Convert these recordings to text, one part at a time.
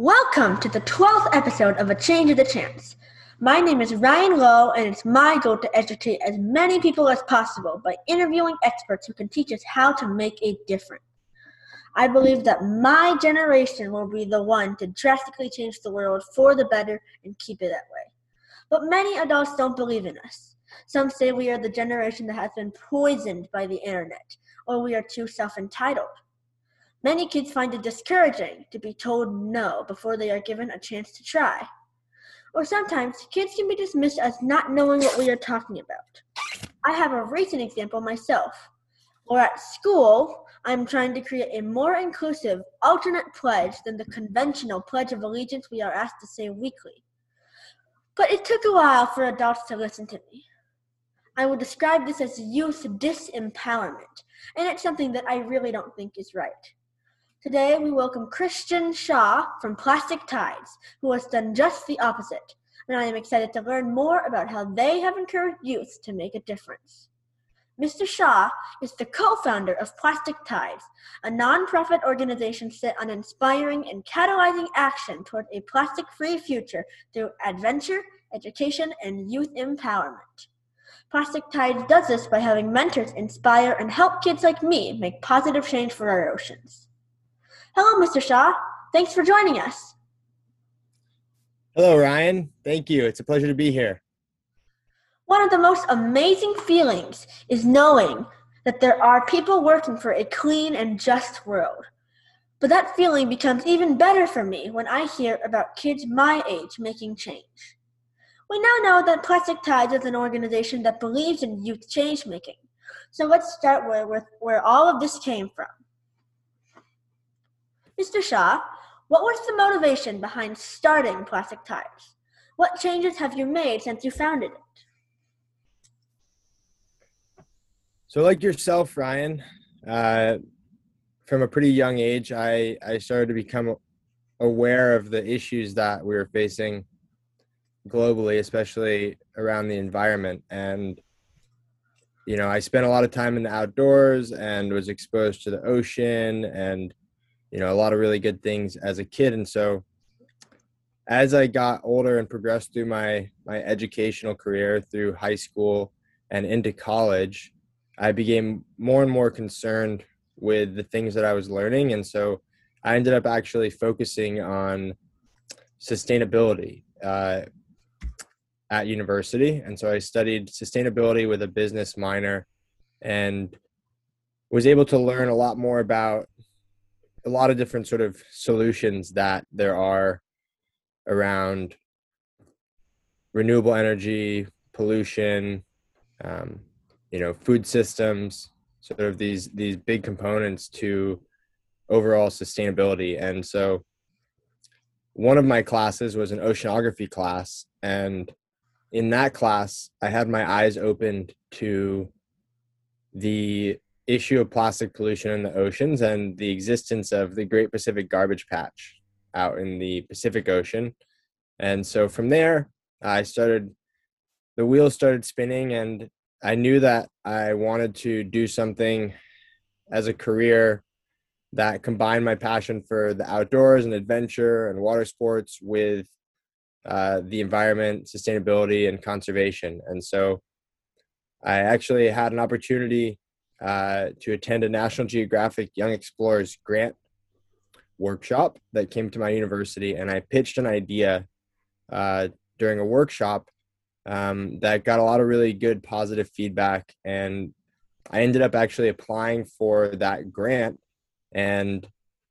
Welcome to the 12th episode of A Change of the Chance. My name is Ryan Lowe, and it's my goal to educate as many people as possible by interviewing experts who can teach us how to make a difference. I believe that my generation will be the one to drastically change the world for the better and keep it that way. But many adults don't believe in us. Some say we are the generation that has been poisoned by the internet, or we are too self entitled. Many kids find it discouraging to be told no before they are given a chance to try. Or sometimes kids can be dismissed as not knowing what we are talking about. I have a recent example myself. Or at school, I'm trying to create a more inclusive, alternate pledge than the conventional Pledge of Allegiance we are asked to say weekly. But it took a while for adults to listen to me. I would describe this as youth disempowerment, and it's something that I really don't think is right. Today, we welcome Christian Shaw from Plastic Tides, who has done just the opposite, and I am excited to learn more about how they have encouraged youth to make a difference. Mr. Shaw is the co founder of Plastic Tides, a nonprofit organization set on inspiring and catalyzing action toward a plastic free future through adventure, education, and youth empowerment. Plastic Tides does this by having mentors inspire and help kids like me make positive change for our oceans. Hello, Mr. Shaw. Thanks for joining us. Hello, Ryan. Thank you. It's a pleasure to be here. One of the most amazing feelings is knowing that there are people working for a clean and just world. But that feeling becomes even better for me when I hear about kids my age making change. We now know that Plastic Tides is an organization that believes in youth change making. So let's start with, with where all of this came from. Mr. Shaw, what was the motivation behind starting Plastic Tides? What changes have you made since you founded it? So, like yourself, Ryan, uh, from a pretty young age, I, I started to become aware of the issues that we were facing globally, especially around the environment. And, you know, I spent a lot of time in the outdoors and was exposed to the ocean and you know a lot of really good things as a kid and so as i got older and progressed through my my educational career through high school and into college i became more and more concerned with the things that i was learning and so i ended up actually focusing on sustainability uh, at university and so i studied sustainability with a business minor and was able to learn a lot more about a lot of different sort of solutions that there are around renewable energy, pollution, um, you know, food systems, sort of these these big components to overall sustainability. And so, one of my classes was an oceanography class, and in that class, I had my eyes opened to the issue of plastic pollution in the oceans and the existence of the Great Pacific Garbage Patch out in the Pacific Ocean. And so from there, I started, the wheels started spinning, and I knew that I wanted to do something as a career that combined my passion for the outdoors and adventure and water sports with uh, the environment, sustainability, and conservation. And so I actually had an opportunity uh, to attend a National Geographic Young Explorers grant workshop that came to my university, and I pitched an idea uh, during a workshop um, that got a lot of really good positive feedback, and I ended up actually applying for that grant, and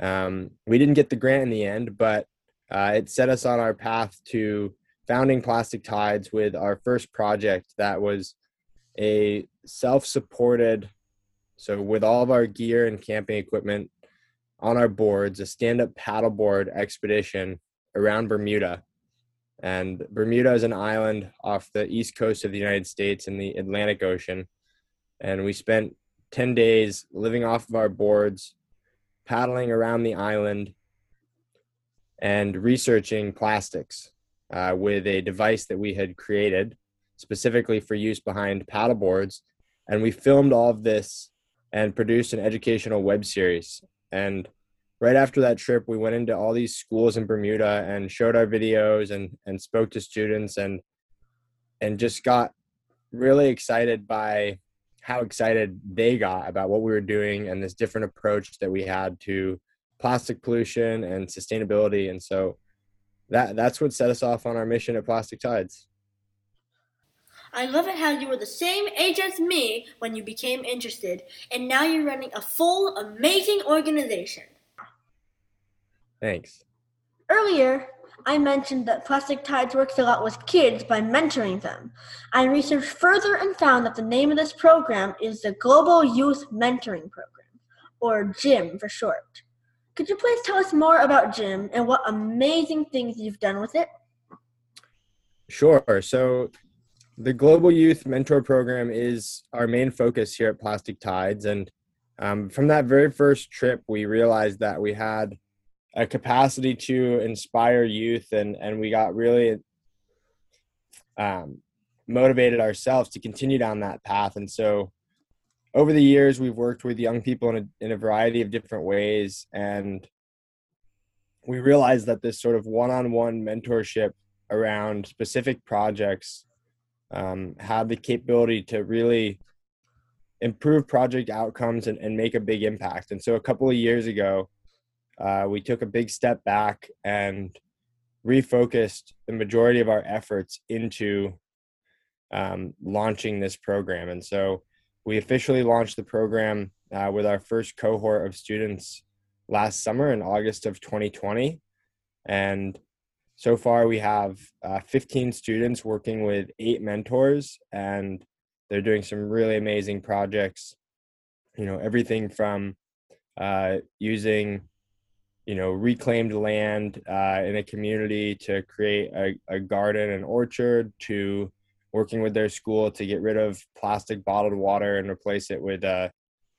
um, we didn't get the grant in the end, but uh, it set us on our path to founding Plastic Tides with our first project that was a self-supported so with all of our gear and camping equipment on our boards, a stand-up paddleboard expedition around Bermuda. And Bermuda is an island off the east coast of the United States in the Atlantic Ocean. And we spent 10 days living off of our boards, paddling around the island, and researching plastics uh, with a device that we had created specifically for use behind paddleboards. And we filmed all of this and produced an educational web series. And right after that trip, we went into all these schools in Bermuda and showed our videos and and spoke to students and and just got really excited by how excited they got about what we were doing and this different approach that we had to plastic pollution and sustainability. And so that that's what set us off on our mission at Plastic Tides. I love it how you were the same age as me when you became interested, and now you're running a full, amazing organization. Thanks. Earlier, I mentioned that Plastic Tides works a lot with kids by mentoring them. I researched further and found that the name of this program is the Global Youth Mentoring Program, or GYM for short. Could you please tell us more about GYM and what amazing things you've done with it? Sure. So, the Global Youth Mentor Program is our main focus here at Plastic Tides. And um, from that very first trip, we realized that we had a capacity to inspire youth, and, and we got really um, motivated ourselves to continue down that path. And so, over the years, we've worked with young people in a, in a variety of different ways. And we realized that this sort of one on one mentorship around specific projects um, have the capability to really improve project outcomes and, and make a big impact. And so a couple of years ago, uh, we took a big step back and refocused the majority of our efforts into um, launching this program. And so we officially launched the program uh, with our first cohort of students last summer in August of 2020. And so far we have uh, 15 students working with eight mentors and they're doing some really amazing projects. You know everything from uh, using you know reclaimed land uh, in a community to create a, a garden and orchard to working with their school to get rid of plastic bottled water and replace it with uh,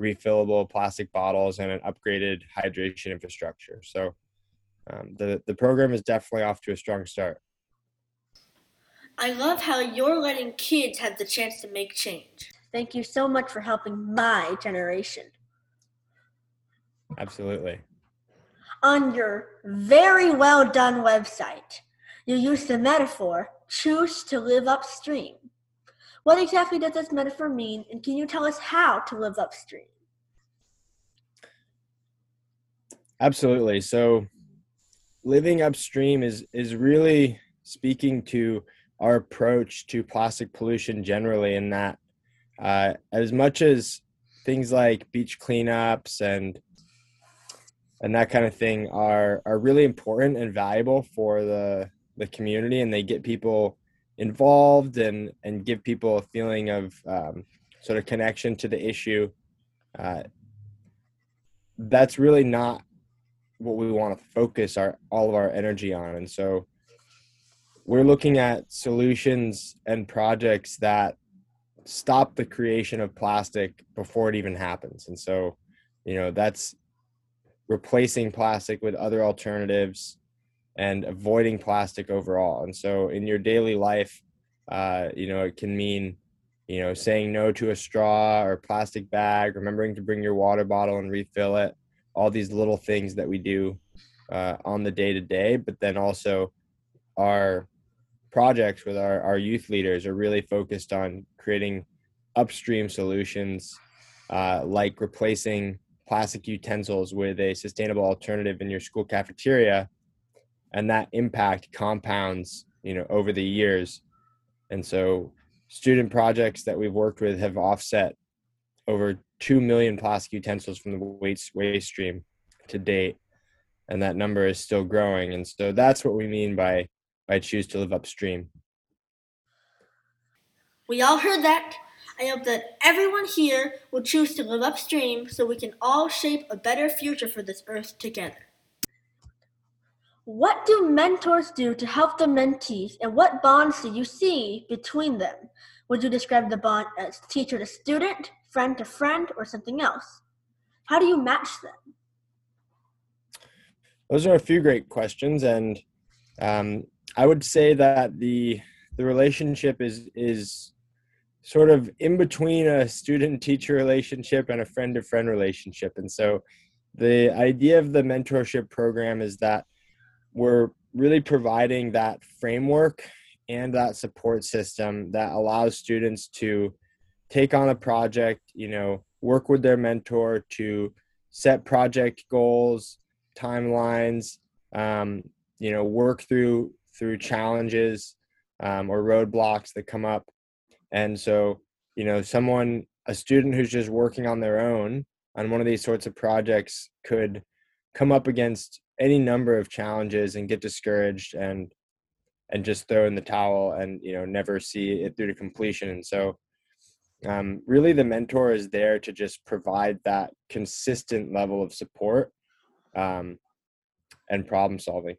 refillable plastic bottles and an upgraded hydration infrastructure. So um, the the program is definitely off to a strong start. I love how you're letting kids have the chance to make change. Thank you so much for helping my generation. Absolutely. On your very well done website, you use the metaphor choose to live upstream. What exactly does this metaphor mean, and can you tell us how to live upstream? Absolutely. So, living upstream is is really speaking to our approach to plastic pollution generally in that uh, as much as things like beach cleanups and and that kind of thing are are really important and valuable for the the community and they get people involved and and give people a feeling of um, sort of connection to the issue uh, that's really not what we want to focus our all of our energy on. And so we're looking at solutions and projects that stop the creation of plastic before it even happens. And so you know that's replacing plastic with other alternatives and avoiding plastic overall. And so in your daily life uh, you know it can mean you know saying no to a straw or plastic bag remembering to bring your water bottle and refill it all these little things that we do uh, on the day to day, but then also our projects with our, our youth leaders are really focused on creating upstream solutions uh, like replacing plastic utensils with a sustainable alternative in your school cafeteria. And that impact compounds you know over the years. And so student projects that we've worked with have offset over 2 million plastic utensils from the waste, waste stream to date. And that number is still growing. And so that's what we mean by, by choose to live upstream. We all heard that. I hope that everyone here will choose to live upstream so we can all shape a better future for this earth together. What do mentors do to help the mentees, and what bonds do you see between them? Would you describe the bond as teacher to student, friend to friend, or something else? How do you match them? Those are a few great questions, and um, I would say that the the relationship is is sort of in between a student teacher relationship and a friend to friend relationship, and so the idea of the mentorship program is that we're really providing that framework and that support system that allows students to take on a project, you know, work with their mentor to set project goals, timelines, um, you know, work through through challenges um, or roadblocks that come up. And so, you know, someone, a student who's just working on their own on one of these sorts of projects could come up against any number of challenges and get discouraged and and just throw in the towel and you know never see it through to completion and so um, really the mentor is there to just provide that consistent level of support um, and problem solving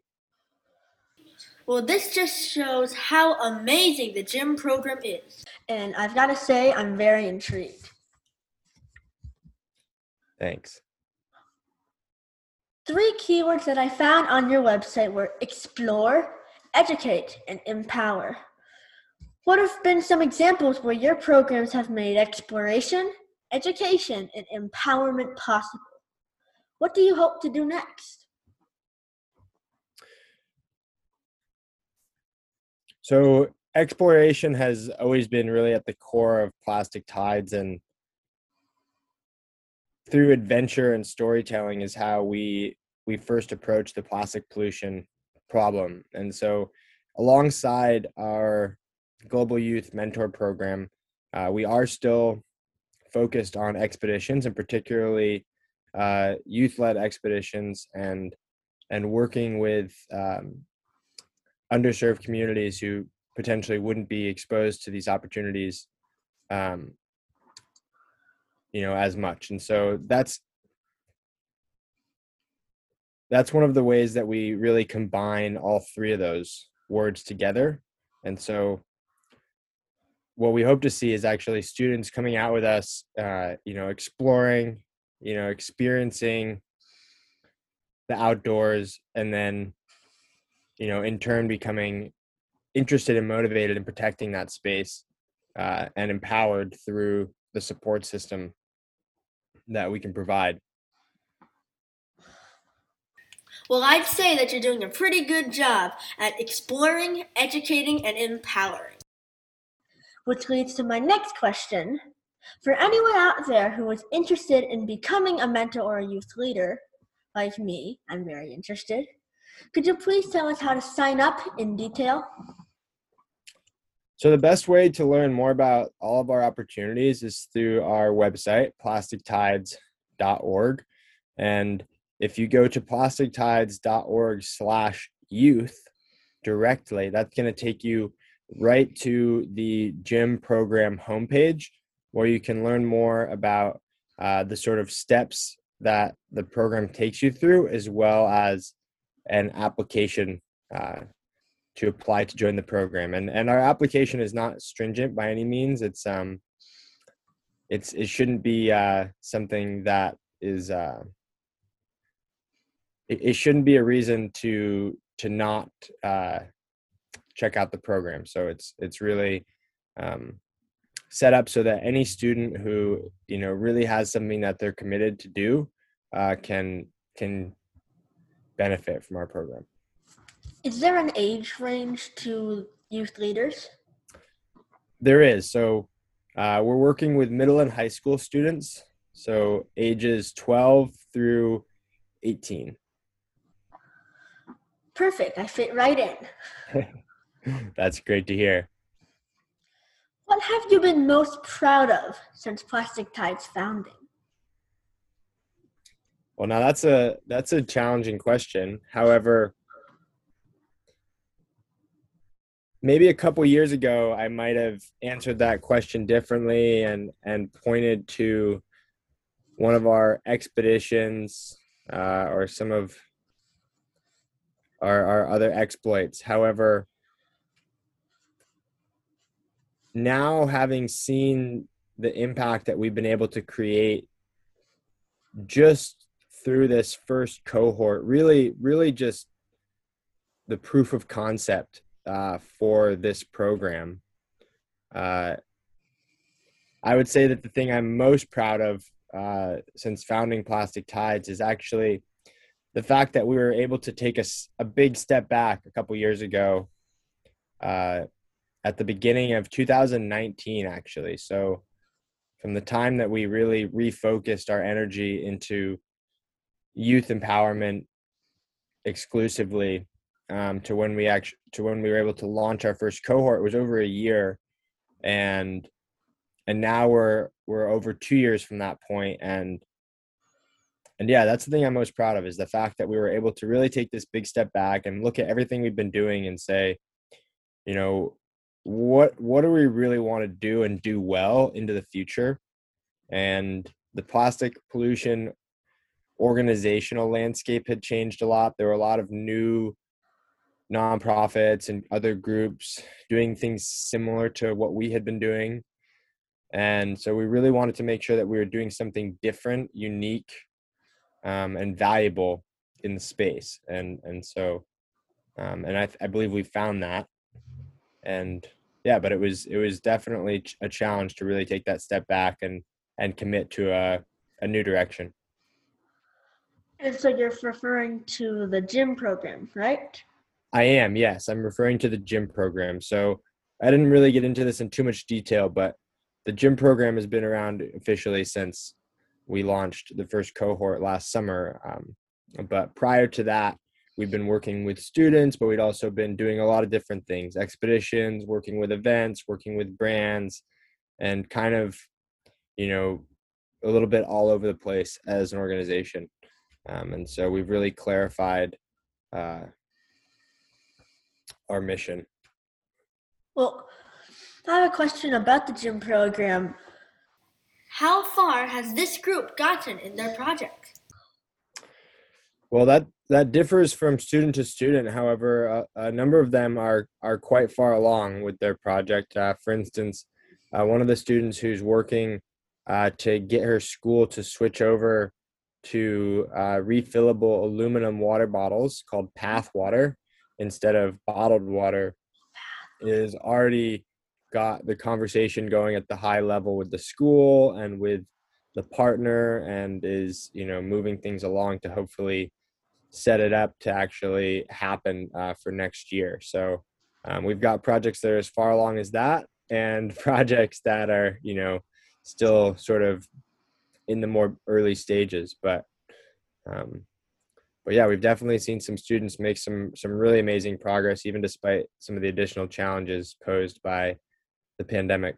well, this just shows how amazing the gym program is. And I've got to say, I'm very intrigued. Thanks. Three keywords that I found on your website were explore, educate, and empower. What have been some examples where your programs have made exploration, education, and empowerment possible? What do you hope to do next? So, exploration has always been really at the core of plastic tides and through adventure and storytelling is how we we first approach the plastic pollution problem. And so alongside our global youth mentor program uh, we are still focused on expeditions and particularly uh, youth-led expeditions and and working with um, underserved communities who potentially wouldn't be exposed to these opportunities um, you know as much. And so that's that's one of the ways that we really combine all three of those words together and so what we hope to see is actually students coming out with us uh, you know exploring you know experiencing the outdoors and then you know in turn becoming interested and motivated in protecting that space uh, and empowered through the support system that we can provide. Well, I'd say that you're doing a pretty good job at exploring, educating, and empowering. Which leads to my next question. For anyone out there who is interested in becoming a mentor or a youth leader, like me, I'm very interested. Could you please tell us how to sign up in detail? So the best way to learn more about all of our opportunities is through our website, plastictides.org. And if you go to plastictides.org slash youth directly, that's going to take you right to the gym program homepage where you can learn more about uh, the sort of steps that the program takes you through, as well as an application uh, to apply to join the program. And and our application is not stringent by any means. It's um it's it shouldn't be uh, something that is uh, it, it shouldn't be a reason to to not uh, check out the program. So it's it's really um, set up so that any student who you know really has something that they're committed to do uh, can can benefit from our program. Is there an age range to youth leaders? There is. So uh, we're working with middle and high school students, so ages 12 through 18. Perfect. I fit right in. That's great to hear. What have you been most proud of since Plastic Tide's founding? Well, now that's a that's a challenging question. However, maybe a couple years ago i might have answered that question differently and and pointed to one of our expeditions uh, or some of our, our other exploits however now having seen the impact that we've been able to create just through this first cohort really really just the proof of concept uh, for this program. Uh, I would say that the thing I'm most proud of uh, since founding Plastic Tides is actually the fact that we were able to take a, a big step back a couple years ago uh, at the beginning of 2019, actually. So, from the time that we really refocused our energy into youth empowerment exclusively um, to when we actually to when we were able to launch our first cohort was over a year and and now we're we're over two years from that point and and yeah that's the thing i'm most proud of is the fact that we were able to really take this big step back and look at everything we've been doing and say you know what what do we really want to do and do well into the future? And the plastic pollution organizational landscape had changed a lot. There were a lot of new nonprofits and other groups doing things similar to what we had been doing. And so we really wanted to make sure that we were doing something different unique um, and valuable in the space and and so um, and I, I believe we found that and yeah but it was it was definitely a challenge to really take that step back and and commit to a, a new direction. And so you're referring to the gym program right i am yes. I'm referring to the gym program. So i didn't really get into this in too much detail but the gym program has been around officially since we launched the first cohort last summer. Um, but prior to that, we've been working with students, but we'd also been doing a lot of different things expeditions, working with events, working with brands, and kind of, you know, a little bit all over the place as an organization. Um, and so we've really clarified uh, our mission. Well, I have a question about the gym program. How far has this group gotten in their project? Well, that that differs from student to student. However, a, number of them are are quite far along with their project. Uh, for instance, uh, one of the students who's working uh, to get her school to switch over to uh, refillable aluminum water bottles called Path Water instead of bottled water is already got the conversation going at the high level with the school and with the partner and is you know moving things along to hopefully set it up to actually happen uh, for next year. So um, we've got projects that are as far along as that and projects that are you know still sort of in the more early stages but um, but yeah we've definitely seen some students make some some really amazing progress even despite some of the additional challenges posed by the pandemic?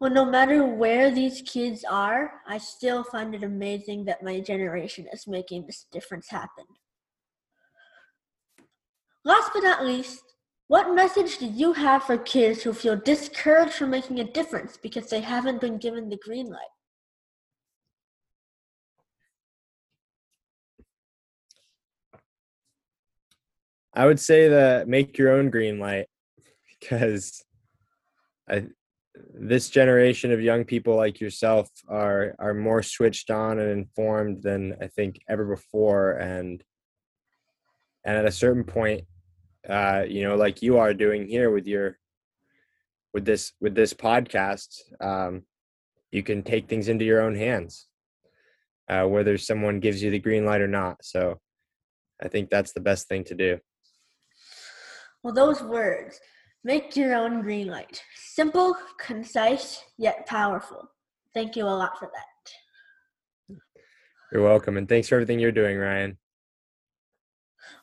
Well, no matter where these kids are, I still find it amazing that my generation is making this difference happen. Last but not least, what message do you have for kids who feel discouraged from making a difference because they haven't been given the green light? I would say that make your own green light because I this generation of young people like yourself are are more switched on and informed than I think ever before and and at a certain point uh you know like you are doing here with your with this with this podcast um you can take things into your own hands uh whether someone gives you the green light or not so I think that's the best thing to do. Well those words Make your own green light. Simple, concise, yet powerful. Thank you a lot for that. You're welcome, and thanks for everything you're doing, Ryan.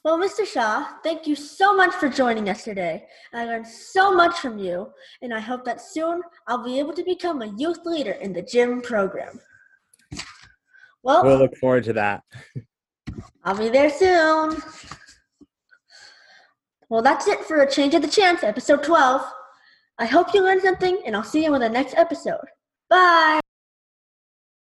Well, Mr. Shaw, thank you so much for joining us today. I learned so much from you, and I hope that soon I'll be able to become a youth leader in the gym program. Well, we'll look forward to that. I'll be there soon. Well, that's it for A Change of the Chance, episode 12. I hope you learned something, and I'll see you in the next episode. Bye!